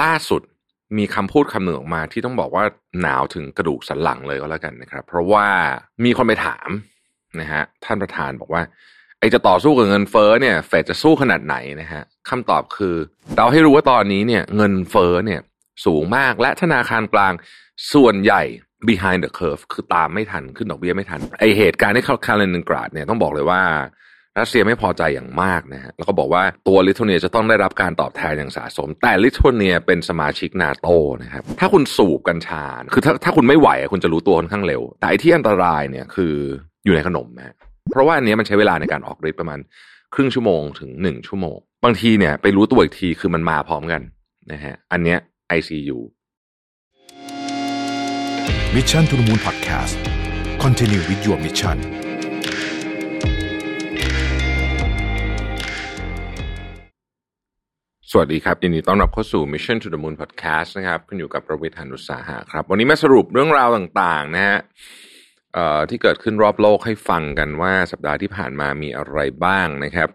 ล่าสุดมีคำพูดคำหนึ่งออกมาที่ต้องบอกว่าหนาวถึงกระดูกสันหลังเลยก็แล้วกันนะครับ เพราะว่ามีคนไปถามนะฮะท่านประธานบอกว่าไอจะต่อสู้กับเงินเฟ้อเนี่ยเฟดจะสู้ขนาดไหนนะฮะคำตอบคือ เราให้รู้ว่าตอนนี้เนี่ยเงินเฟ้อเนี่ยสูงมากและธนาคารกลางส่วนใหญ่ behind the curve คือตามไม่ทันขึ้นดอกเบี้ยไม่ทัน ไอเหตุการณ์ที่คาร์เลนกราดเนี่ยต้องบอกเลยว่า รัสเซียไม่พอใจอย่างมากนะฮะแล้วก็บอกว่าตัวลิทัวเนียจะต้องได้รับการตอบแทนอย่างสะสม แต่ลิทัวเนียเป็นสมาชิกนาโตนะครับถ้าคุณสูบกัญชา คือถ้าถ้าคุณไม่ไหวคุณจะรู้ตัวค่อนข้างเร็ว แต่ที่อันตรายเนี่ยคืออยู่ในขนมนะเพราะว่าอันนี้มันใช้เวลาในการออกฤทธิ์ประมาณครึ่งชั่วโมงถึงหนึ่งชั่วโมง บางทีเนี่ยไปรู้ตัวอีกทีคือมันมาพร้อมกันนะฮะอันเนี้ย ICU Mission to the Moon Podcast Continue with your mission สวัสดีครับ ยินดีต้อนรับเข้าสู่ Mission to the Moon Podcast นะครับคุณอยู่กับประวิทยานุสาหะครับ วันนี้มาสรุปเรื่องราวต่างๆนะฮะที่เกิดขึ้นรอบโลกให้ฟังกันว่าสัปดาห์ที่ผ่านมามีอะไรบ้างนะครับ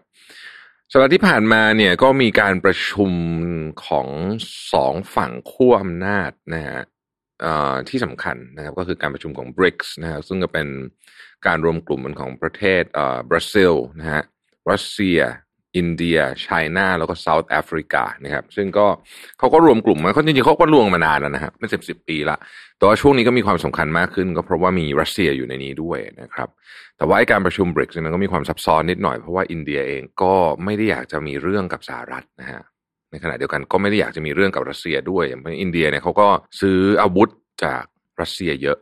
สัปดาห์ที่ผ่านมาเนี่ยก็มีการประชุมของสองฝั่งขั้วอำนาจนะฮะที่สำคัญนะครับก็คือการประชุมของ BRICS นะครับซึ่งก็เป็นการรวมกลุ่มของประเทศบราซิลนะฮะรัสเซีย อินเดีย China แล้วก็ South Africa นะครับซึ่งก็เขาก็รวมกลุ่มมาเขาจริงๆเขาก็รวมมานานแล้วนะครับเป็นสิบสิบปีละแต่ว่าช่วงนี้ก็มีความสำคัญมากขึ้น ก็เพราะว่ามีรัสเซียอยู่ในนี้ด้วยนะครับ แต่ว่าการประชุมบริกส์นั้นก็มีความซับซ้อนนิดหน่อยเพราะว่าอินเดียเองก็ไม่ได้อยากจะมีเรื่องกับสหรัฐนะฮะในขณะเดียวกันก็ไม่ได้อยากจะมีเรื่องกับรัสเซียด้วยอย่างอินเดียเนี่ยเขาก็ซื้ออาวุธจากรัสเซียเยอะ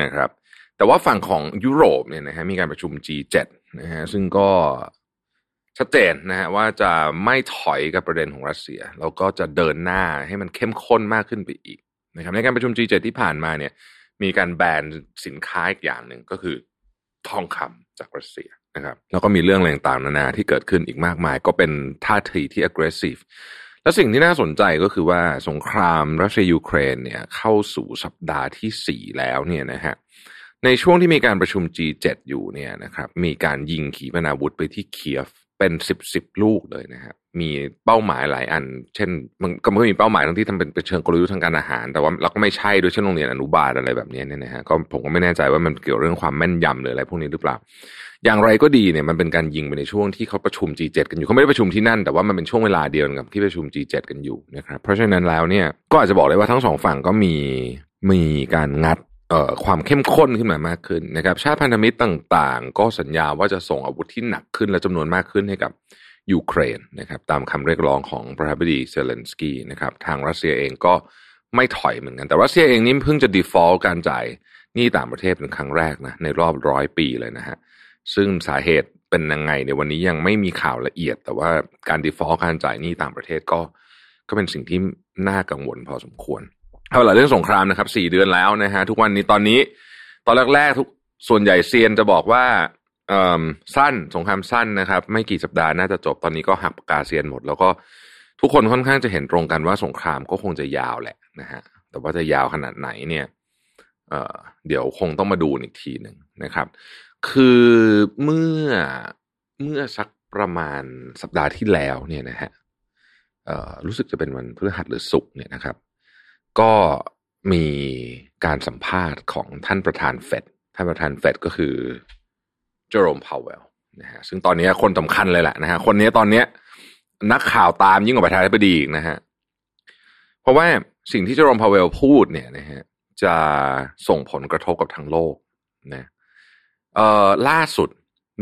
นะครับ แต่ว่าฝั่งของยุโรปเนี่ยนะฮะมีการประชุม G7 นะฮะซึ่งก็ ชัดเจนนะฮะว่าจะไม่ถอยกับประเด็นของรัสเซีย แล้วก็จะเดินหน้าให้มันเข้มข้นมากขึ้นไปอีกนะครับในการประชุม G7 ที่ผ่านมาเนี่ยมีการแบนสินค้าอีกอย่างหนึ่งก็คือทองคำจากรัสเซียนะครับแล้วก็มีเรื่องอะไรต่างๆนานาที่เกิดขึ้นอีกมากมาย ก็เป็นท่าทีที่ aggressive และสิ่งที่น่าสนใจก็คือว่าสงครามรัสเซียยูเครนเนี่ยเข้าสู่สัปดาห์ที่สี่แล้วเนี่ยนะฮะในช่วงที่มีการประชุม G7 อยู่เนี่ยนะครับมีการยิงขีปนาวุธไปที่เคียฟ เป็นสิบสิบลูกเลยนะครับมีเป้าหมายหลายอัน เช่น มันก็ไม่มีเป้าหมายทั้งที่ทำเป็นเป็นเชิงกลยุทธ์ทางการอาหาร แต่ว่าเราก็ไม่ใช่ด้วยเช่นโรงเรียนอนุบาลอะไรแบบนี้เนี่ยนะฮะก็ผมก็ไม่แน่ใจว่ามันเกี่ยวเรื่องความแม่นยำหรืออะไรพวกนี้หรือเปล่า อย่างไรก็ดีเนี่ยมันเป็นการยิงไปในช่วงที่เขาประชุม G7 กันอยู่เขาไม่ได้ประชุมที่นั่น แต่ว่ามันเป็นช่วงเวลาเดียวกับที่ประชุม G7 กันอยู่นะครับเพราะฉะนั้นแล้วเนี่ยก็อาจจะบอกเลยว่าทั้งสองฝั่งก็มีมีการงัด ความเข้มข้นขึ้นมามากขึ้นนะครับชาติพันธมิตรต่างๆ ก็สัญญาว่าจะส่งอาวุธที่หนักขึ้นและจำนวนมากขึ้นให้กับยูเครนนะครับตามคำเรียกร้องของประธานาธิบดีเซเลนสกี้นะครับทางรัสเซียเองก็ไม่ถอยเหมือนกัน แต่รัสเซียเองนี่เพิ่งจะ default การจ่ายหนี้ต่างประเทศเป็นครั้งแรกนะในรอบร้อยปีเลยนะฮะซึ่งสาเหตุเป็นยังไงในวันนี้ยังไม่มีข่าวละเอียด แต่ว่าการ default การจ่ายหนี้ต่างประเทศก็ ก็เป็นสิ่งที่น่ากังวลพอสมควร เอาละเรื่องสงครามนะครับสี่เดือนแล้วนะฮะทุกวันนี้ตอนนี้ ตอนแรกๆทุกส่วนใหญ่เซียนจะบอกว่าสั้นสงครามสั้นนะครับ ไม่กี่สัปดาห์น่าจะจบตอนนี้ก็หักปากกาเซียนหมด แล้วก็ทุกคนค่อนข้างจะเห็นตรงกันว่าสงครามก็คงจะยาวแหละนะฮะแต่ว่าจะยาวขนาดไหนเนี่ยเเดี๋ยวคงต้องมาดูอีกทีหนึ่งนะครับ คือเมื่อเมื่อสักประมาณสัปดาห์ที่แล้วเนี่ยนะฮะรู้สึกจะเป็นวันพฤหัสหรือศุกร์เนี่ยนะครับ ก็มีการสัมภาษณ์ของท่านประธานเฟดท่านประธานเฟดก็คือเจอโรมพาวเวลนะฮะซึ่งตอนนี้คนสำคัญเลยแหละนะฮะคนนี้ตอนนี้นักข่าวตามยิ่งกว่าประธานาธิบดีอีกนะฮะเพราะว่าสิ่งที่เจอโรมพาวเวลพูดเนี่ยนะฮะจะส่งผลกระทบกับทั้งโลกนะเอ่อล่าสุด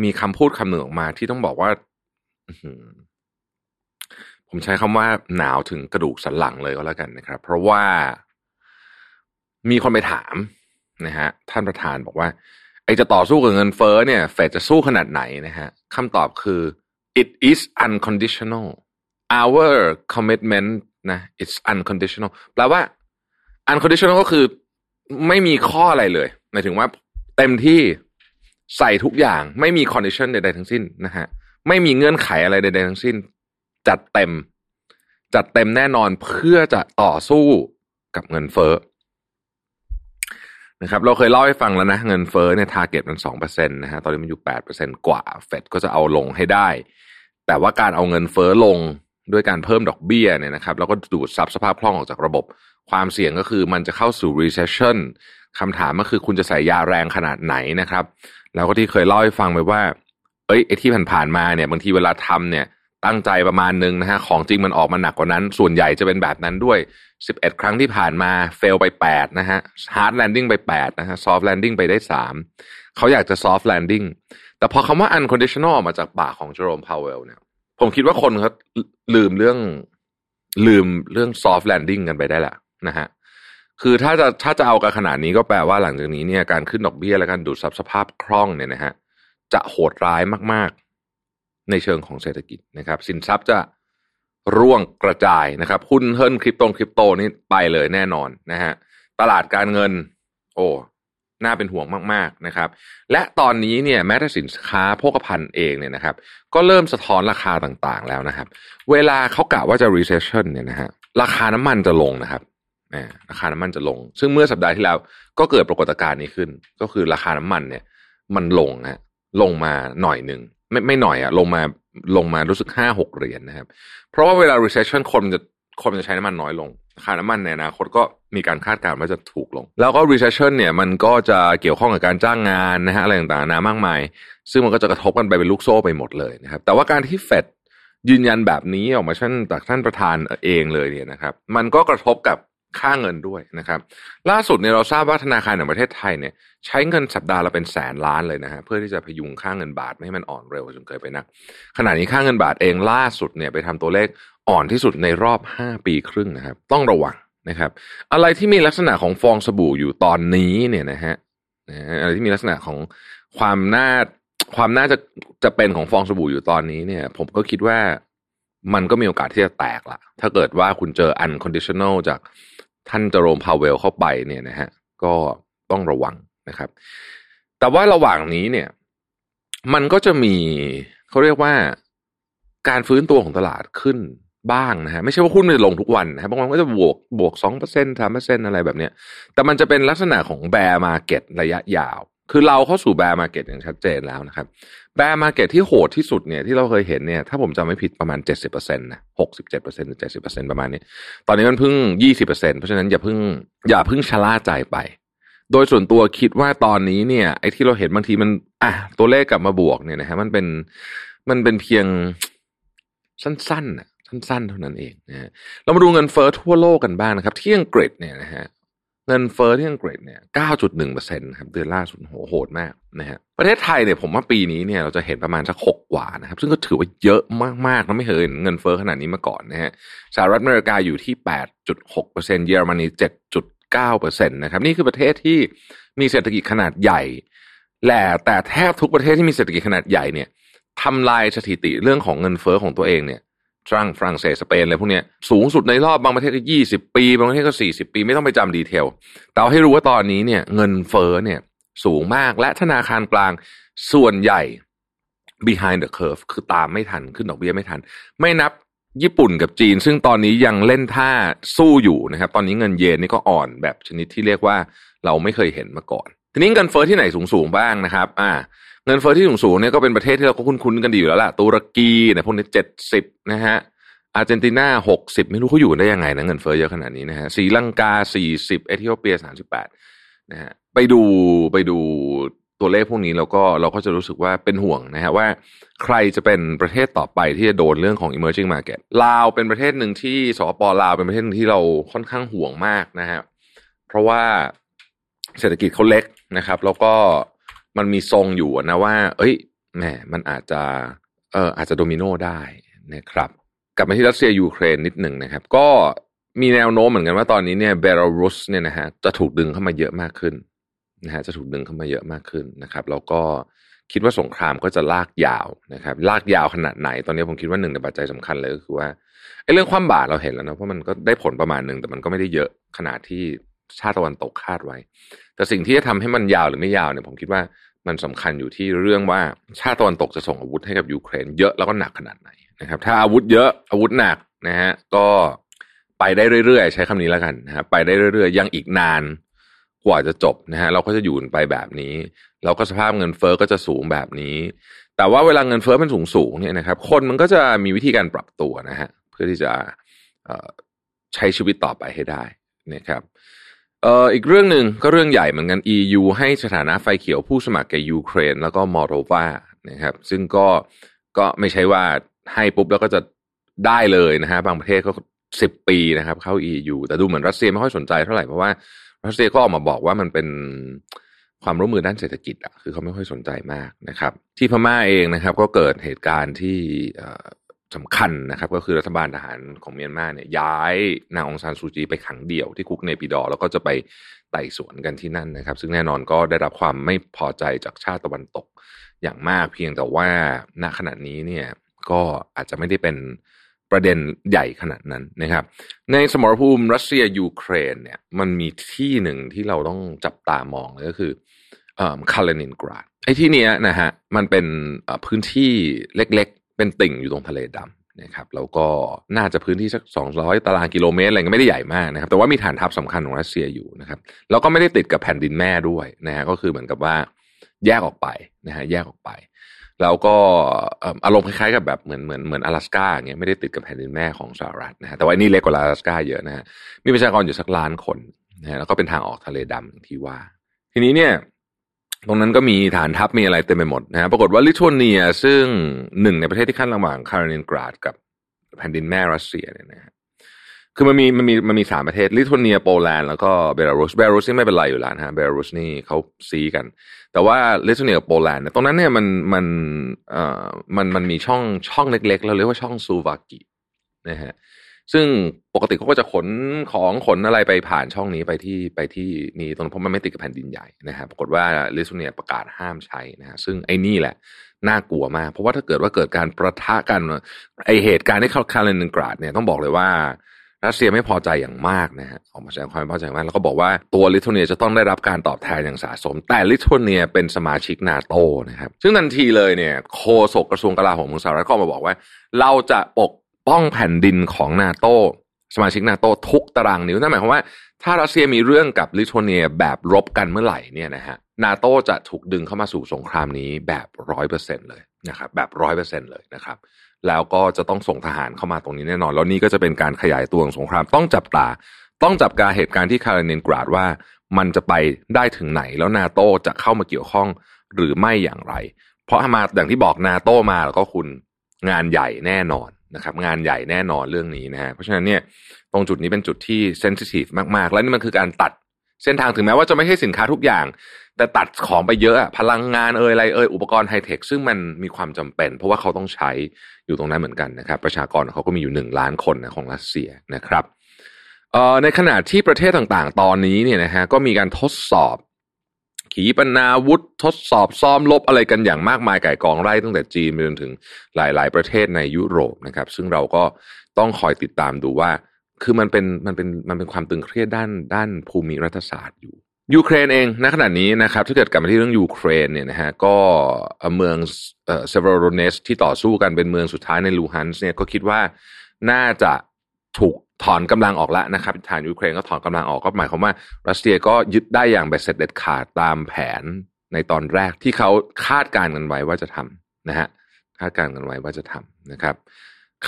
มีคำพูดคำหนึ่งออกมาที่ต้องบอกว่า ผมใช้คำว่าหนาวถึงกระดูกสันหลังเลยก็แล้วกันนะครับ เพราะว่ามีคนไปถามนะฮะท่านประธานบอกว่า ไอจะต่อสู้กับเงินเฟ้อเนี่ยเฟดจะสู้ขนาดไหนนะฮะคำตอบคือ it is unconditional our commitment นะ it's unconditional แปลว่า unconditional ก็คือไม่มีข้ออะไรเลยหมายถึงว่าเต็มที่ใส่ทุกอย่างไม่มี condition ใดๆทั้งสิ้นนะฮะไม่มีเงื่อนไขอะไรใดๆทั้งสิ้น จัดเต็ม จัดเต็มแน่นอนเพื่อจะต่อสู้กับเงินเฟ้อนะครับเราเคยเล่าให้ฟังแล้วนะ เงินเฟ้อเนี่ย target มันสองเปอร์เซ็นต์นะฮะตอนนี้มันอยู่แปดเปอร์เซ็นต์กว่าเฟดก็จะเอาลงให้ได้ แต่ว่าการเอาเงินเฟ้อลงด้วยการเพิ่มดอกเบี้ยเนี่ยนะครับแล้วก็ดูดซับสภาพคล่องออกจากระบบ ความเสี่ยงก็คือมันจะเข้าสู่ recession คำถามก็คือคุณจะใส่ยาแรงขนาดไหนนะครับ แล้วก็ที่เคยเล่าให้ฟังไปว่า เอ้ยไอ้ที่ผ่านๆมาเนี่ยบางทีเวลาทำเนี่ย ตั้งใจประมาณนึงนะฮะของจริงมันออกมาหนักกว่านั้น ส่วนใหญ่จะเป็นแบบนั้นด้วย 11 ครั้งที่ผ่านมาเฟลไป 8 นะฮะ hard landing ไป 8 นะฮะ soft landing ไปได้ 3 เขาอยากจะ soft landing แต่พอคำว่า unconditional ออกมาจากปากของเจอโรมพาวเวลเนี่ย ผมคิดว่าคนเขาลืมเรื่องลืมเรื่อง soft landing กันไปได้ละนะฮะคือถ้าจะถ้าจะเอากันขนาดนี้ก็แปลว่าหลังจากนี้เนี่ยการขึ้นดอกเบี้ยและการดูดซับสภาพคล่องเนี่ยนะฮะจะโหดร้ายมาก ในเชิงของเศรษฐกิจนะครับ สินทรัพย์จะร่วงกระจายนะครับ หุ้นเฮิรนคริปโตคริปโตนี่ไปเลยแน่นอนนะฮะตลาดการเงิน โอ้น่าเป็นห่วงมากๆนะครับ และตอนนี้เนี่ยแม้แต่สินค้าโภคภัณฑ์เองเนี่ยนะครับ ก็เริ่มสะท้อนราคาต่างๆแล้วนะครับ เวลาเขากะว่าจะ recession เนี่ยนะฮะราคาน้ำมันจะลงนะครับราคาน้ำมันจะลง ซึ่งเมื่อสัปดาห์ที่แล้วก็เกิดปรากฏการณ์นี้ขึ้น ก็คือราคาน้ำมันเนี่ย มันลงฮะลงมาหน่อยหนึ่ง ไม่ไม่หน่อยอะลงมาลงมารู้สึกห้าหกเหรียญนนะครับ เพราะว่าเวลา recession คนจะคนจะใช้น้ำมันน้อยลงค่าน้ำมันในอนาคตก็มีการคาดการณ์ว่าจะถูกลง แล้วก็ recession เนี่ยมันก็จะเกี่ยวข้องกับการจ้างงานนะฮะอะไรต่างๆนะมากมาย ซึ่งมันก็จะกระทบกันไปเป็นลูกโซ่ไปหมดเลยนะครับ แต่ว่าการที่เฟดยืนยันแบบนี้ออกมาท่านจากท่านประธานเองเลยเนี่ยนะครับ มันก็กระทบกับ ค่าเงินด้วยนะครับ ล่าสุดเนี่ยเราทราบว่าธนาคารแห่งประเทศไทยเนี่ย ใช้เงินสัปดาห์ละเป็นแสนล้านเลยนะฮะเพื่อที่จะพยุงค่าเงินบาทไม่ให้มันอ่อนเร็วจนเกินไปนักขณะนี้ค่าเงินบาทเองล่าสุดเนี่ยไปทำตัวเลขอ่อนที่สุดในรอบห้าปีครึ่งนะครับ ต้องระวังนะครับ อะไรที่มีลักษณะของฟองสบู่อยู่ตอนนี้เนี่ยนะฮะอะไรที่มีลักษณะของความน่าความน่าจะจะเป็นของฟองสบู่อยู่ตอนนี้เนี่ย ผมก็คิดว่ามันก็มีโอกาสที่จะแตกละถ้าเกิดว่าคุณเจอ unconditional จาก ท่านเจโรมพาวเวลเข้าไปเนี่ยนะฮะก็ต้องระวังนะครับ แต่ว่าระหว่างนี้เนี่ย มันก็จะมีเขาเรียกว่าการฟื้นตัวของตลาดขึ้นบ้างนะฮะไม่ใช่ว่าหุ้นมันจะลงทุกวันนะบางวันก็จะบวกบวกสองเปอร์เซ็นต์สามเปอร์เซ็นต์อะไรแบบเนี้ย แต่มันจะเป็นลักษณะของ bear market ระยะยาว คือเราเข้าสู่ bear market อย่างชัดเจนแล้วนะครับ bear market ที่โหดที่สุดเนี่ยที่เราเคยเห็นเนี่ยถ้าผมจำไม่ผิดประมาณเจ็ดสิบเปอร์เซ็นต์นะหกสิบเจ็ดเปอร์เซ็นต์หรือเจ็ดสิบเปอร์เซ็นต์ประมาณนี้ ตอนนี้มันเพิ่งยี่สิบเปอร์เซ็นต์เพราะฉะนั้นอย่าเพิ่งอย่าเพิ่งชะล่าใจไป โดยส่วนตัวคิดว่าตอนนี้เนี่ยไอ้ที่เราเห็นบางทีมันอะตัวเลขกลับมาบวกเนี่ยนะฮะมันเป็นมันเป็นเพียงสั้นๆนะสั้นๆเท่านั้นเองนะฮะเรามาดูเงินเฟอ้อทั่วโลกกันบ้างนะครับ ที่อังกฤษเนี่ยนะฮะ งินเฟอ้อที่อังกฤษเนี่ย 9.1เปอร์เซ็นต์ครับเดือนล่าสุดโหโหดมากนะฮะประเทศไทยเนี่ยผมว่าปีนี้เนี่ยเราจะเห็นประมาณสักหกกว่านะครับ ซึ่งก็ถือว่าเยอะมากๆเราไม่เคยเห็นเงินเฟอ้อขนาดนี้มาก่อนนะฮะสหรัฐอเมริกาอยู่ที่ 8.6เปอร์เซ็นต์เยอรมนี 7.9เปอร์เซ็นต์นะครับนี่คือประเทศที่มีเศรษฐกิจขนาดใหญ่แหละแต่แทบทุกประเทศที่มีเศรษฐกิจขนาดใหญ่เนี่ยทำลายสถิติเรื่องของเงินเฟอ้อของตัวเองเนี่ย ฝรั่งฝรั่งเศสสเปนอะไรพวกนี้สูงสุดในรอบบางประเทศก็ยี่สิบปี บางประเทศก็สี่สิบปี ไม่ต้องไปจำดีเทล แต่เอาให้รู้ว่าตอนนี้เนี่ยเงินเฟ้อเนี่ยสูงมากและธนาคารกลางส่วนใหญ่ behind the curve คือตามไม่ทันขึ้นดอกเบี้ยไม่ทัน ไม่นับญี่ปุ่นกับจีน ซึ่งตอนนี้ยังเล่นท่าสู้อยู่นะครับ ตอนนี้เงินเยนนี่ก็อ่อนแบบชนิดที่เรียกว่าเราไม่เคยเห็นมาก่อน ทีนี้เงินเฟ้อที่ไหนสูงๆบ้างนะครับ อ่า เงินเฟ้อที่สูงสูงเนี่ยก็เป็นประเทศที่เราก็คุ้นๆกันดีอยู่แล้วล่ะตุรกีเนี่ยพวกนี้เจ็ดสิบนะฮะอาร์เจนตินาหกสิบไม่รู้เขาอยู่ได้ยังไงนะเงินเฟ้อเยอะขนาดนี้นะฮะสีลังกาสี่สิบเอธิโอเปียสามสิบแปดนะฮะไปดูไปดูตัวเลขพวกนี้เราก็เราก็จะรู้สึกว่าเป็นห่วงนะฮะว่าใครจะเป็นประเทศต่อไปที่จะโดนเรื่องของ emerging market ลาวเป็นประเทศหนึ่งที่สปลาวเป็นประเทศที่เราค่อนข้างห่วงมากนะฮะเพราะว่าเศรษฐกิจเขาเล็กนะครับ แล้วก็ มันมีทรงอยู่นะว่า เอ้ยแหมมันอาจจะเอออาจจะโดมิโนได้นะครับ กลับมาที่รัสเซียยูเครนนิดหนึ่งนะครับ ก็มีแนวโน้มเหมือนกันว่าตอนนี้เนี่ยเบลารุสเนี่ยนะฮะจะถูกดึงเข้ามาเยอะมากขึ้นนะฮะจะถูกดึงเข้ามาเยอะมากขึ้นนะครับแล้วก็คิดว่าสงครามก็จะลากยาวนะครับ ลากยาวขนาดไหน ตอนนี้ผมคิดว่าหนึ่งในปัจจัยสำคัญเลยก็คือว่าไอ้เรื่องความบาดเราเห็นแล้วนะเพราะมันก็ได้ผลประมาณหนึ่งแต่มันก็ไม่ได้เยอะขนาดที่ ชาติตะวันตกคาดไว้ แต่สิ่งที่จะทำให้มันยาวหรือไม่ยาวเนี่ยผมคิดว่ามันสำคัญอยู่ที่เรื่องว่าชาติตะวันตกจะส่งอาวุธให้กับยูเครนเยอะแล้วก็หนักขนาดไหนนะครับ ถ้าอาวุธเยอะอาวุธหนักนะฮะก็ไปได้เรื่อยๆ ใช้คำนี้แล้วกันนะครับไปได้เรื่อยๆ ยังอีกนานกว่าจะจบนะฮะเราก็จะอยู่ไปแบบนี้เราก็สภาพเงินเฟอ้อก็จะสูงแบบนี้ แต่ว่าเวลาเงินเฟอ้อมันสูงสูงเนี่ยนะครับ คนมันก็จะมีวิธีการปรับตัวนะฮะเพื่อที่จะใช้ชีวิตต่อไปให้ได้นะครับ เอ่ออีกเรื่องหนึ่งก็เรื่องใหญ่เหมือนกัน EU ให้สถานะไฟเขียวผู้สมัครแก่ยูเครน แล้วก็มอลโดวานะครับซึ่งก็ก็ไม่ใช่ว่าให้ปุ๊บแล้วก็จะได้เลยนะฮะบางประเทศก็สิบปีนะครับ เข้า EU แต่ดูเหมือนรัสเซียไม่ค่อยสนใจเท่าไหร่เพราะว่ารัสเซียก็ออกมาบอกว่ามันเป็นความร่วมมือด้านเศรษฐกิจอะคือเขาไม่ค่อยสนใจมากนะครับ ที่พม่าเองนะครับ ก็เกิดเหตุการณ์ที่ สำคัญนะครับ ก็คือรัฐบาลทหารของเมียนมาเนี่ยย้ายนางองซานซูจีไปขังเดี่ยวที่คุกเนปิดอ แล้วก็จะไปไต่สวนกันที่นั่นนะครับ ซึ่งแน่นอนก็ได้รับความไม่พอใจจากชาติตะวันตกอย่างมากเพียงแต่ว่าณขณะนี้เนี่ยก็อาจจะไม่ได้เป็นประเด็นใหญ่ขนาดนั้นนะครับ ในสมรภูมิรัสเซียยูเครนเนี่ยมันมีที่หนึ่งที่เราต้องจับตามองเลยก็คือคาเลนินกราดไอ้ที่เนี้ยนะฮะมันเป็นพื้นที่เล็ก เป็นติ่งอยู่ตรงทะเลดำนะครับแล้วก็น่าจะพื้นที่สักสองร้อยตารางกิโลเมตรอะไรก็ไม่ได้ใหญ่มากนะครับ แต่ว่ามีฐานทัพสำคัญของรัสเซียอยู่นะครับแล้วก็ไม่ได้ติดกับแผ่นดินแม่ด้วยนะฮะก็คือเหมือนกับว่าแยกออกไปนะฮะแยกออกไป แล้วก็อารมณ์คล้ายๆกับแบบเหมือนเหมือนเหมือน阿拉斯กาอย่างเงี้ยไม่ได้ติดกับแผ่นดินแม่ของสหรัฐนะฮะแต่ว่านี่เล็กกว่า阿拉斯กาเยอะนะฮะมีประชากรอยู่สักล้านคนนะฮะแล้วก็เป็นทางออกทะเลดำที่ว่า ทีนี้เนี่ย ตรงนั้นก็มีฐานทัพมีอะไรเต็มไปหมดนะฮะปรากฏว่าลิทัวเนียซึ่งหนึ่งในประเทศที่ขั้นระหว่างคารานินกราดกับแผ่นดินแม่รัสเซียเนี่ยนะฮะคือมันมีมันมีมันมีสามประเทศลิทัวเนียโปแลนด์แล้วก็เบลารุสเบลารุสนี่ไม่เป็นไรอยู่แล้วนะฮะเบลารุสนี่เขาซีกัน แต่ว่าลิทัวเนียกับโปแลนด์เนี่ยตรงนั้นเนี่ยมันมันเอ่อมันมันมีช่องช่องเล็กๆเราเรียกว่าช่องซูวาลกีนะฮะ ซึ่งปกติเขาก็จะขนของขนอะไรไปผ่านช่องนี้ไปที่ไปที่นี่ตรงเพราะมันไม่ติดกับแผ่นดินใหญ่นะฮะปรากฏว่าลิทัวเนียประกาศห้ามใช้นะฮะซึ่งไอ้นี่แหละน่ากลัวมาก เพราะว่าถ้าเกิดว่าเกิดการปะทะกันไอเหตุการณ์ที่เขาคาลินินกราดเนี่ยต้องบอกเลยว่ารัสเซียไม่พอใจอย่างมากนะฮะออกมาแสดงความไม่พอใจมากแล้วก็บอกว่าตัวลิทัวเนียจะต้องได้รับการตอบแทนอย่างสาสม แต่ลิทัวเนียเป็นสมาชิกนาโตนะครับซึ่งทันทีเลยเนี่ยโฆษกกระทรวงกลาโหมของสหรัฐก็มาบอกว่า เราจะปก ป้องแผ่นดินของนาโตสมาชิกนาโตทุกตารางนิ้วนั่นหมายความว่า ถ้ารัสเซียมีเรื่องกับลิทัวเนียแบบรบกันเมื่อไหร่เนี่ยนะฮะนาโตจะถูกดึงเข้ามาสู่สงครามนี้แบบร้อยเปอร์เซ็นเลยนะครับแบบร้อยเปอร์เซ็นเลยนะครับ แล้วก็จะต้องส่งทหารเข้ามาตรงนี้แน่นอน แล้วนี่ก็จะเป็นการขยายตัวของสงครามต้องจับตาต้องจับการเหตุการณ์ที่คารานินกราดว่ามันจะไปได้ถึงไหนแล้วนาโตจะเข้ามาเกี่ยวข้องหรือไม่อย่างไร เพราะมาอย่างที่บอกนาโตมาแล้วก็คุณงานใหญ่แน่นอน นะครับงานใหญ่แน่นอนเรื่องนี้นะฮะเพราะฉะนั้นเนี่ยตรงจุดนี้เป็นจุดที่เซนซิทีฟมากๆ และนี่มันคือการตัดเส้นทางถึงแม้ว่าจะไม่ใช่สินค้าทุกอย่าง แต่ตัดของไปเยอะพลังงานเอ่ยอะไรเอ่ยอุปกรณ์ไฮเทคซึ่งมันมีความจำเป็น เพราะว่าเขาต้องใช้อยู่ตรงนั้นเหมือนกันนะครับ ประชากรเขาก็มีอยู่หนึ่งล้านคนนะของรัสเซียนะครับในขณะที่ประเทศต่างๆ ตอนนี้เนี่ยนะฮะก็มีการทดสอบ ขีปนาวุธทดสอบซ้อมรบอะไรกันอย่างมากมายก่ายกองไล่ตั้งแต่จีนไปจนถึงหลาย ๆ ประเทศในยุโรปนะครับ ซึ่งเราก็ต้องคอยติดตามดูว่า คือมันเป็นมันเป็นมันเป็นความตึงเครียดด้านด้านภูมิรัฐศาสตร์อยู่ยูเครนเองณขณะนี้นะครับถ้าเกิดกลับมาที่เรื่องยูเครนเนี่ยนะฮะก็เมืองเอ่อเซเวโรโดเนตสก์ที่ต่อสู้กันเป็นเมืองสุดท้ายในลูฮันสก์เนี่ยก็คิดว่าน่าจะถูก ถอนกำลังออกแล้วนะครับทางยูเครนก็ถอนกำลังออกก็หมายความว่า รัสเซียก็ยึดได้อย่างเบ็ดเสร็จเด็ดขาดตามแผนในตอนแรกที่เขาคาดการณ์กันไว้ว่าจะทำนะฮะคาดการณ์กันไว้ว่าจะทำนะครับ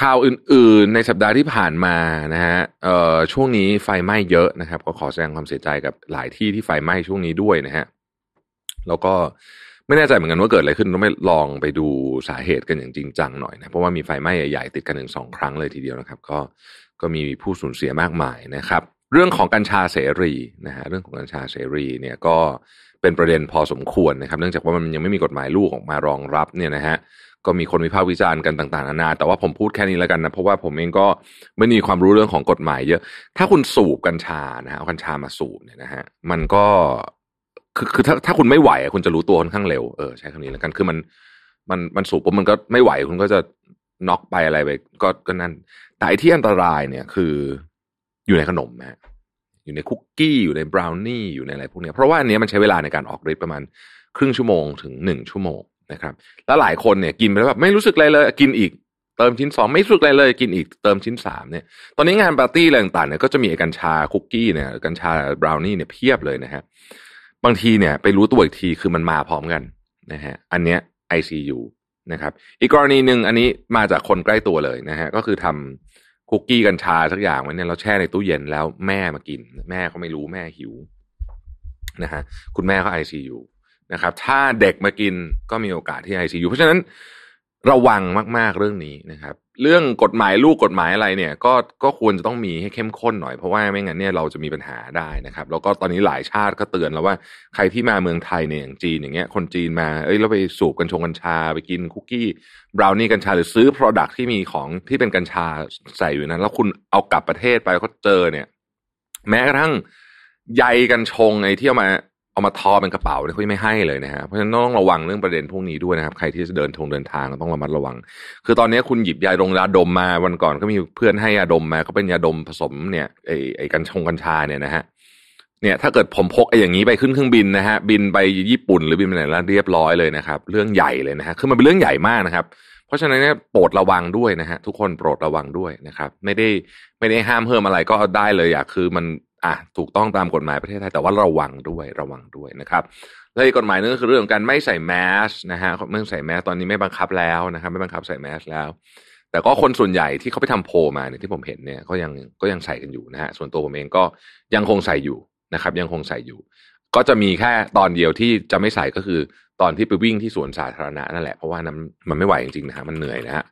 ข่าวอื่นๆในสัปดาห์ที่ผ่านมานะฮะเอ่อช่วงนี้ไฟไหม้เยอะนะครับ ก็ขอแสดงความเสียใจกับหลายที่ที่ไฟไหม้ช่วงนี้ด้วยนะฮะแล้วก็ไม่แน่ใจเหมือนกันว่าเกิดอะไรขึ้นต้องไม่ลองไปดูสาเหตุกันอย่างจริงจังหน่อยนะเพราะว่ามีไฟไหม้ใหญ่ๆติดกันถึงสองครั้งเลยทีเดียวนะครับ ก็ ก็มีผู้สูญเสียมากมายนะครับ เรื่องของกัญชาเสรีนะฮะเรื่องของกัญชาเสรีเนี่ยก็เป็นประเด็นพอสมควรนะครับ เนื่องจากว่ามันยังไม่มีกฎหมายลูกออกมารองรับเนี่ยนะฮะก็มีคนวิพากษ์วิจารณ์กันต่างๆนานา แต่ว่าผมพูดแค่นี้แล้วกันนะ เพราะว่าผมเองก็ไม่มีความรู้เรื่องของกฎหมายเยอะ ถ้าคุณสูบกัญชานะฮะเอากัญชามาสูบเนี่ยนะฮะ มันก็คือคือถ้าถ้าคุณไม่ไหวคุณจะรู้ตัวค่อนข้างเร็ว เออใช้คำนี้แล้วกัน คือมันมันมันสูบปุ๊บมันก็ไม่ไหวคุณก็จะน็อกไปอะไรไปก็ก็นั่น แต่ที่อันตรายเนี่ยคืออยู่ในขนมนะอยู่ในคุกกี้อยู่ในบราวนี่อยู่ในอะไรพวกนี้เพราะว่าอันนี้มันใช้เวลาในการออกฤทธิ์ประมาณครึ่งชั่วโมงถึงหนึ่งชั่วโมงนะครับแล้วหลายคนเนี่ยกินไปแล้วแบบไม่รู้สึกอะไรเลยกินอีกเติมชิ้นสองไม่รู้สึกอะไรเลยกินอีกเติมชิ้นสามเนี่ยตอนนี้งานปาร์ตี้อะไรต่างๆเนี่ยก็จะมีกัญชาคุกกี้เนี่ยกัญชาบราวนี่เนี่ยเพียบเลยนะฮะบางทีเนี่ยไปรู้ตัวอีกทีคือมันมาพร้อมกันนะฮะอันเนี้ย ICU นะครับ อีกกรณีหนึ่งอันนี้มาจากคนใกล้ตัวเลยนะฮะก็คือทคุกกี้กัญชาสักอย่างไว้เนี่ยเราแช่ในตู้เย็นแล้วแม่มากิน แม่เขาไม่รู้แม่หิวนะฮะคุณแม่เขาไอซียูนะครับ ถ้าเด็กมากินก็มีโอกาสที่ไอซียูเพราะฉะนั้นระวังมาก ๆเรื่องนี้นะครับ เรื่องกฎหมายลูกกฎหมายอะไรเนี่ย ก็ก็ควรจะต้องมีให้เข้มข้นหน่อยเพราะว่าไม่งั้นเนี่ยเราจะมีปัญหาได้นะครับ แล้วก็ตอนนี้หลายชาติก็เตือนแล้วว่าใครที่มาเมืองไทยเนี่ยอย่างจีนอย่างเงี้ยคนจีนมาเอ้ยแล้วไปสูบกัญชงกัญชาไปกินคุกกี้บราวนี่กัญชาหรือซื้อ Product ที่มีของที่เป็นกัญชาใส่อยู่นั้น แล้วคุณเอากลับประเทศไปเขาเจอเนี่ย แม้กระทั่งใยกัญชงไอ้ที่เอามา เอามาทอเป็นกระเป๋าเนี่ยเขาไม่ให้เลยนะฮะเพราะฉะนั้นต้องระวังเรื่องประเด็นพวกนี้ด้วยนะครับ ใครที่จะเดินทงเดินทางต้องระมัดระวัง คือตอนนี้คุณหยิบยาดงยาดมมาวันก่อนก็มีเพื่อนให้ยาดมมาก็เป็นยาดมผสมเนี่ยไอ้ไอ้กัญชงกัญชาเนี่ยนะฮะเนี่ยถ้าเกิดผมพกไอ้อย่างนี้ไปขึ้นเครื่องบินนะฮะบินไปญี่ปุ่นหรือบินไปไหนแล้วเรียบร้อยเลยนะครับ เรื่องใหญ่เลยนะฮะคือมันเป็นเรื่องใหญ่มากนะครับ เพราะฉะนั้นเนี่ยโปรดระวังด้วยนะฮะทุกคนโปรดระวังด้วยนะครับ ไม่ได้ไม่ได้ห้ามเพิ่มอะไรก็ได้เลยอยากคือมัน อะถูกต้องตามกฎหมายประเทศไทยแต่ว่าระวังด้วยระวังด้วยนะครับแล้วอีกกฎหมายนึงก็คือเรื่องของการไม่ใส่แมสนะฮะไม่ใส่แมสตอนนี้ไม่บังคับแล้วนะครับ ไม่บังคับใส่แมสแล้ว แต่ก็คนส่วนใหญ่ที่เขาไปทำโพลมาเนี่ยที่ผมเห็นเนี่ยก็ยังก็ยังใส่กันอยู่นะฮะส่วนตัวผมเองก็ยังคงใส่อยู่นะครับ ยังคงใส่อยู่ ก็จะมีแค่ตอนเดียวที่จะไม่ใส่ก็คือตอนที่ไปวิ่งที่สวนสาธารณะนั่นแหละเพราะว่านั้นมันไม่ไหวจริงๆนะฮะมันเหนื่อยนะฮะ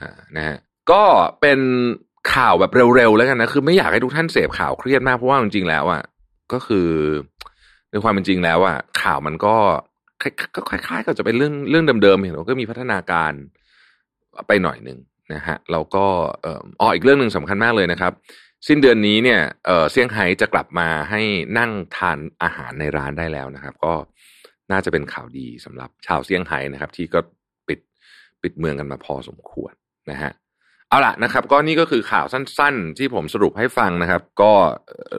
อ่านะฮะก็เป็น ข่าวแบบเร็วๆแล้วกันนะคือไม่อยากให้ทุกท่านเสพข่าวเครียดมากเพราะว่าจริงๆแล้วอะก็คือในความเป็นจริงแล้วอะข่าวมันก็ก็คล้ายๆกับจะเป็นเรื่องเรื่องเดิมๆเห็นว่าก็มีพัฒนาการไปหน่อยหนึ่งนะฮะแล้วก็อ่ออ๋ออีกเรื่องหนึ่งสำคัญมากเลยนะครับ สิ้นเดือนนี้เนี่ยเออเซี่ยงไฮ้จะกลับมาให้นั่งทานอาหารในร้านได้แล้วนะครับ ก็น่าจะเป็นข่าวดีสำหรับชาวเซี่ยงไฮ้นะครับ ที่ก็ปิดปิดเมืองกันมาพอสมควรนะฮะ เอาล่ะนะครับ ก็นี่ก็คือข่าวสั้น ๆ ที่ผมสรุปให้ฟังนะครับ ก็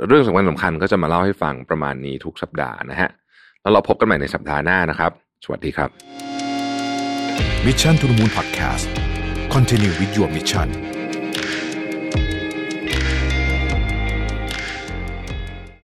เรื่องสำคัญสำคัญก็จะมาเล่าให้ฟังประมาณนี้ทุกสัปดาห์นะฮะแล้วเราพบกันใหม่ในสัปดาห์หน้านะครับ สวัสดีครับ Mission to the Moon Podcast Continue with your mission